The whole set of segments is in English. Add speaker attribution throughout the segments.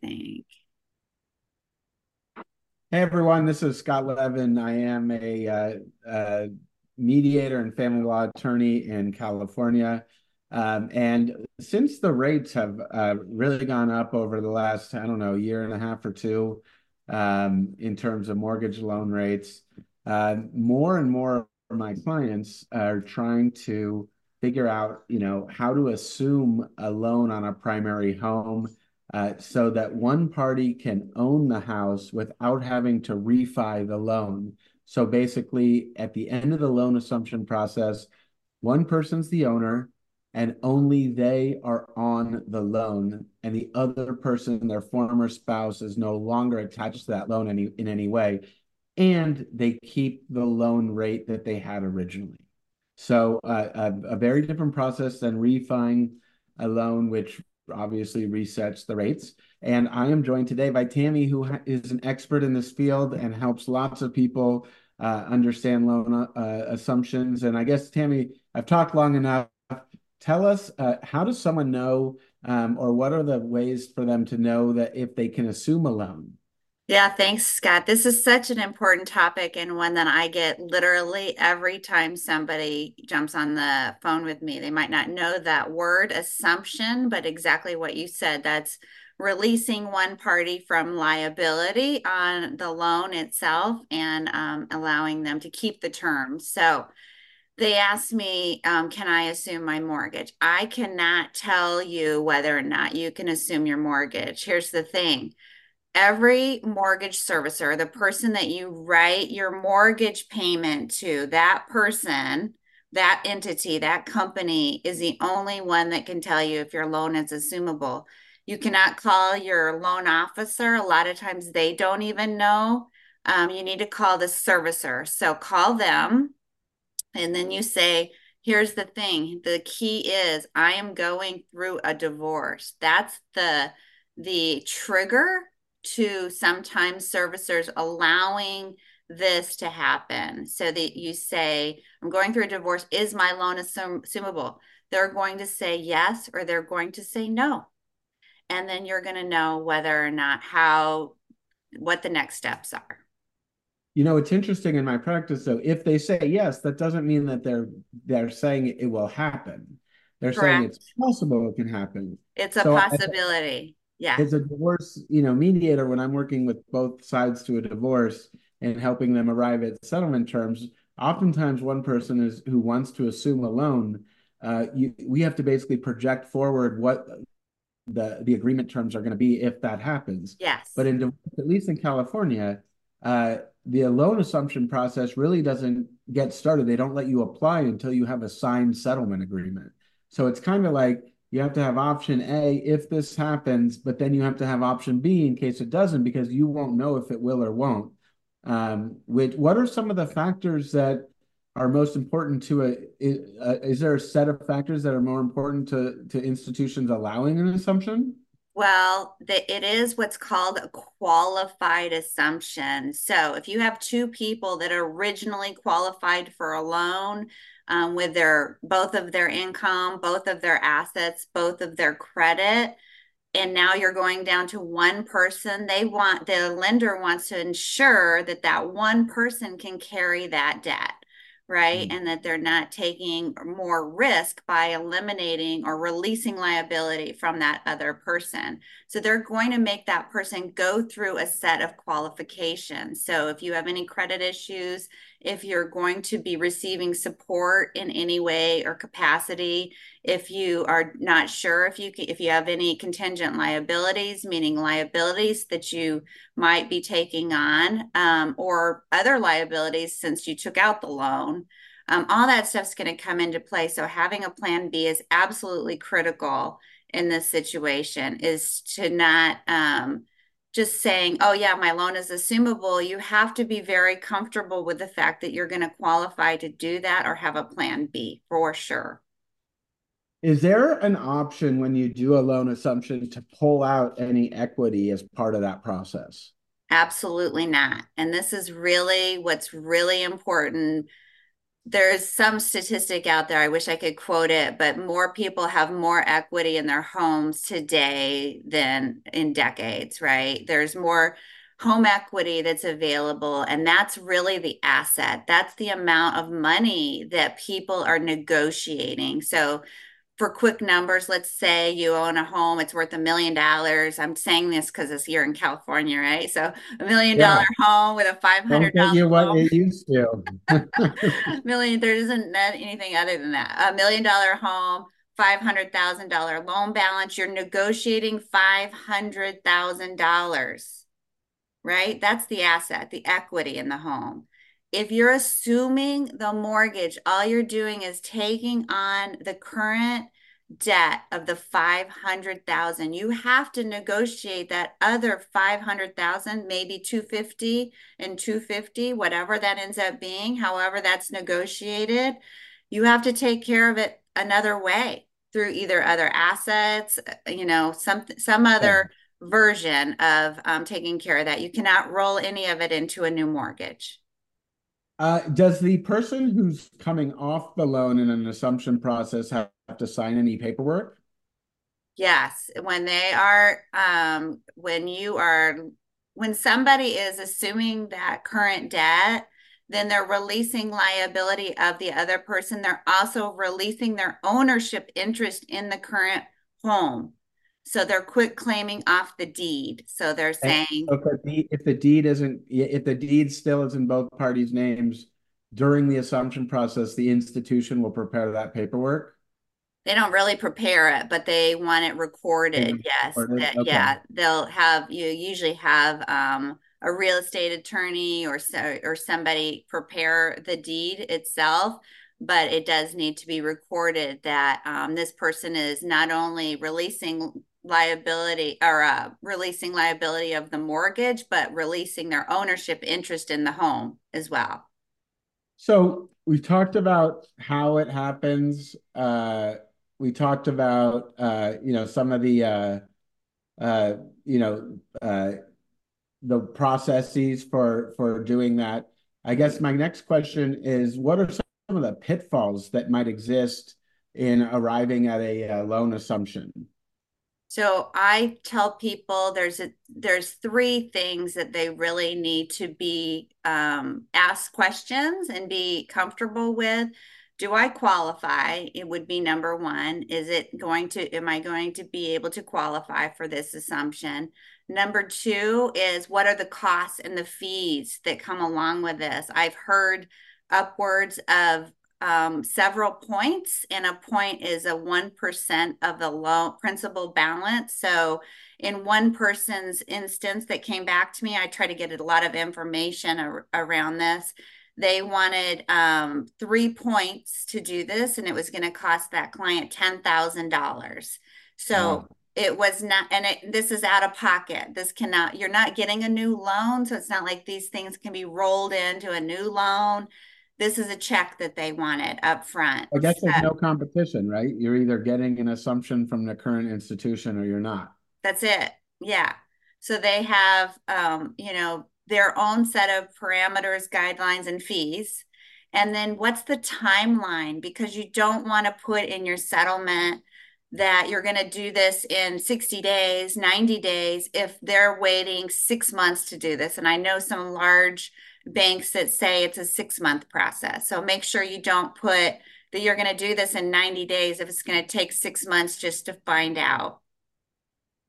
Speaker 1: think.
Speaker 2: Hey everyone, this is Scott Levin. I am a, uh, uh, mediator and family law attorney in California. Um, and since the rates have uh, really gone up over the last, I don't know, year and a half or two, um, in terms of mortgage loan rates, uh, more and more of my clients are trying to figure out, you know, how to assume a loan on a primary home uh, so that one party can own the house without having to refi the loan. So basically, at the end of the loan assumption process, one person's the owner and only they are on the loan and the other person their former spouse is no longer attached to that loan any in any way and they keep the loan rate that they had originally so uh, a, a, very different process than refining a loan which obviously resets the rates. And i am joined today by Tami who is an expert in this field and helps lots of people uh, understand loan uh, assumptions. And i guess Tami i've talked long enough. Tell us uh, how does someone know um, or what are the ways for them to know that if they can assume a loan
Speaker 1: yeah thanks scott. This is such an important topic and one that i get literally every time somebody jumps on the phone with me. They might not know that word assumption but exactly what you said. That's releasing one party from liability on the loan itself and um, allowing them to keep the terms. So they asked me, um, Can I assume my mortgage? I cannot tell you whether or not you can assume your mortgage. Here's the thing every mortgage servicer, the person that you write your mortgage payment to, that person, that entity, that company is the only one that can tell you if your loan is assumable. You cannot call your loan officer. A lot of times they don't even know. Um, you need to call the servicer. So call them and then you say, here's the thing the key is i am going through a divorce that's the the trigger to sometimes servicers allowing this to happen so that you say i'm going through a divorce is my loan assum- assumable they're going to say yes or they're going to say no and then you're going to know whether or not how what the next steps are
Speaker 2: you know, it's interesting in my practice though, if they say yes, that doesn't mean that they're they're saying it will happen. They're Correct. saying it's possible it can happen.
Speaker 1: It's a so possibility. Yeah.
Speaker 2: As a divorce, you know, mediator, when I'm working with both sides to a divorce and helping them arrive at settlement terms, oftentimes one person is who wants to assume a loan. Uh, you, we have to basically project forward what the the agreement terms are going to be if that happens.
Speaker 1: Yes.
Speaker 2: But in at least in California, uh, the loan assumption process really doesn't get started. They don't let you apply until you have a signed settlement agreement. So it's kind of like you have to have option A if this happens, but then you have to have option B in case it doesn't, because you won't know if it will or won't. Um, which, what are some of the factors that are most important to a is, is there a set of factors that are more important to to institutions allowing an assumption?
Speaker 1: Well, the, it is what's called a qualified assumption. So if you have two people that originally qualified for a loan um, with their both of their income, both of their assets, both of their credit, and now you're going down to one person, they want the lender wants to ensure that that one person can carry that debt right? Mm-hmm. And that they're not taking more risk by eliminating or releasing liability from that other person. So they're going to make that person go through a set of qualifications. So if you have any credit issues, if you're going to be receiving support in any way or capacity if you are not sure if you can, if you have any contingent liabilities meaning liabilities that you might be taking on um, or other liabilities since you took out the loan um, all that stuff's going to come into play so having a plan b is absolutely critical in this situation is to not um, just saying, oh, yeah, my loan is assumable, you have to be very comfortable with the fact that you're going to qualify to do that or have a plan B for sure.
Speaker 2: Is there an option when you do a loan assumption to pull out any equity as part of that process?
Speaker 1: Absolutely not. And this is really what's really important there's some statistic out there. I wish I could quote it, but more people have more equity in their homes today than in decades, right? There's more home equity that's available, and that's really the asset. That's the amount of money that people are negotiating. So for quick numbers, let's say you own a home, it's worth a million dollars. I'm saying this because it's here in California, right? So a million dollar home with a five hundred dollar
Speaker 2: you what it used to.
Speaker 1: million, there isn't anything other than that. A million dollar home, five hundred thousand dollar loan balance. You're negotiating five hundred thousand dollars, right? That's the asset, the equity in the home if you're assuming the mortgage, all you're doing is taking on the current debt of the 500,000. You have to negotiate that other 500,000, maybe 250 and 250, whatever that ends up being, however that's negotiated. You have to take care of it another way through either other assets, you know, some some other version of um, taking care of that. You cannot roll any of it into a new mortgage.
Speaker 2: Uh, does the person who's coming off the loan in an assumption process have to sign any paperwork?
Speaker 1: Yes, when they are, um, when you are, when somebody is assuming that current debt, then they're releasing liability of the other person. They're also releasing their ownership interest in the current home. So they're quit claiming off the deed. So they're saying
Speaker 2: okay, if the deed isn't if the deed still is in both parties' names during the assumption process, the institution will prepare that paperwork.
Speaker 1: They don't really prepare it, but they want it recorded. Yes. That, okay. Yeah. They'll have you usually have um, a real estate attorney or so or somebody prepare the deed itself but it does need to be recorded that um, this person is not only releasing liability or uh, releasing liability of the mortgage, but releasing their ownership interest in the home as well.
Speaker 2: So we talked about how it happens. Uh, we talked about uh, you know some of the uh, uh, you know uh, the processes for for doing that. I guess my next question is, what are some of the pitfalls that might exist in arriving at a, a loan assumption?
Speaker 1: So I tell people there's a there's three things that they really need to be um, asked questions and be comfortable with. Do I qualify? It would be number one. Is it going to? Am I going to be able to qualify for this assumption? Number two is what are the costs and the fees that come along with this? I've heard upwards of um, several points, and a point is a 1% of the loan principal balance. So, in one person's instance that came back to me, I try to get a lot of information ar- around this. They wanted um, three points to do this, and it was going to cost that client $10,000. So, wow it was not and it, this is out of pocket this cannot you're not getting a new loan so it's not like these things can be rolled into a new loan this is a check that they wanted up front.
Speaker 2: I guess there's no competition, right? You're either getting an assumption from the current institution or you're not.
Speaker 1: That's it. Yeah. So they have, um, you know, their own set of parameters, guidelines, and fees. And then what's the timeline? Because you don't want to put in your settlement that you're going to do this in 60 days, 90 days, if they're waiting six months to do this. And I know some large banks that say it's a six month process. So make sure you don't put that you're going to do this in 90 days if it's going to take six months just to find out.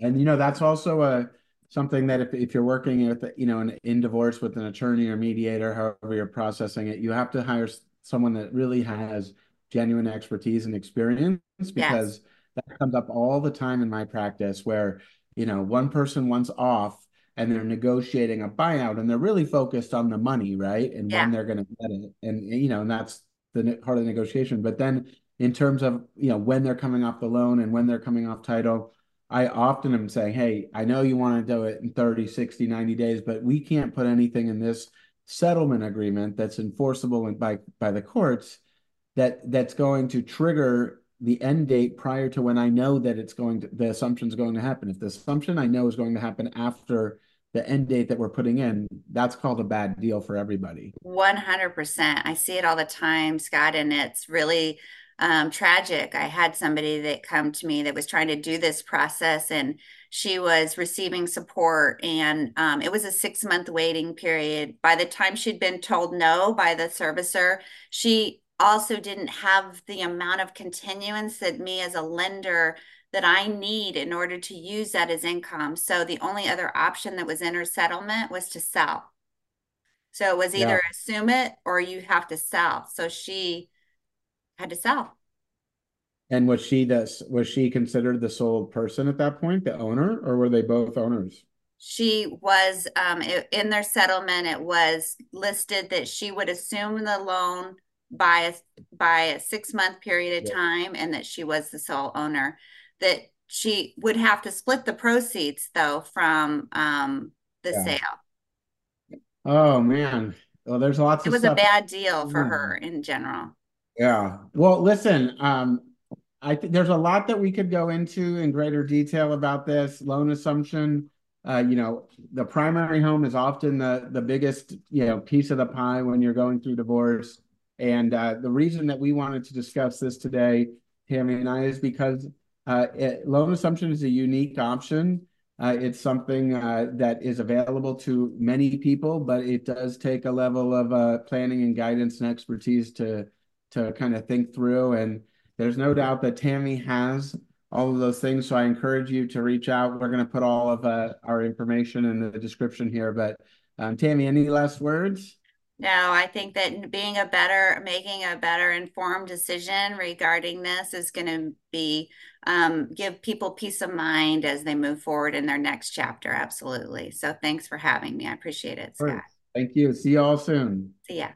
Speaker 2: And you know that's also a something that if, if you're working with you know in, in divorce with an attorney or mediator, however you're processing it, you have to hire someone that really has genuine expertise and experience because yes. that comes up all the time in my practice where you know one person wants off and they're negotiating a buyout and they're really focused on the money, right? And yeah. when they're going to get it. And, you know, and that's the part of the negotiation. But then in terms of, you know, when they're coming off the loan and when they're coming off title, I often am saying, hey, I know you want to do it in 30, 60, 90 days, but we can't put anything in this settlement agreement that's enforceable by by the courts that that's going to trigger the end date prior to when I know that it's going to the assumption is going to happen. If the assumption I know is going to happen after the end date that we're putting in, that's called a bad deal for everybody.
Speaker 1: 100%. I see it all the time, Scott, and it's really um, tragic. I had somebody that come to me that was trying to do this process and she was receiving support and um, it was a six month waiting period. By the time she'd been told no by the servicer, she also didn't have the amount of continuance that me as a lender that I need in order to use that as income. So the only other option that was in her settlement was to sell. So it was either yeah. assume it or you have to sell. So she had to sell.
Speaker 2: And was she the was she considered the sole person at that point, the owner, or were they both owners?
Speaker 1: She was um, in their settlement. It was listed that she would assume the loan by a by a six month period of yeah. time, and that she was the sole owner. That she would have to split the proceeds though from um, the yeah. sale.
Speaker 2: Oh man, well, there's lots.
Speaker 1: Of it was
Speaker 2: stuff.
Speaker 1: a bad deal for her in general.
Speaker 2: Yeah. Well, listen, um, I think there's a lot that we could go into in greater detail about this loan assumption. Uh, you know, the primary home is often the the biggest you know piece of the pie when you're going through divorce. And uh, the reason that we wanted to discuss this today, Tami and I, is because uh, it, loan assumption is a unique option. Uh, it's something uh, that is available to many people, but it does take a level of uh, planning and guidance and expertise to to kind of think through. And there's no doubt that Tami has all of those things. So I encourage you to reach out. We're going to put all of uh, our information in the description here. But um, Tami, any last words?
Speaker 1: No, I think that being a better, making a better informed decision regarding this is going to be um, give people peace of mind as they move forward in their next chapter. Absolutely. So thanks for having me. I appreciate it, Scott.
Speaker 2: Thank you. See you all soon.
Speaker 1: See ya.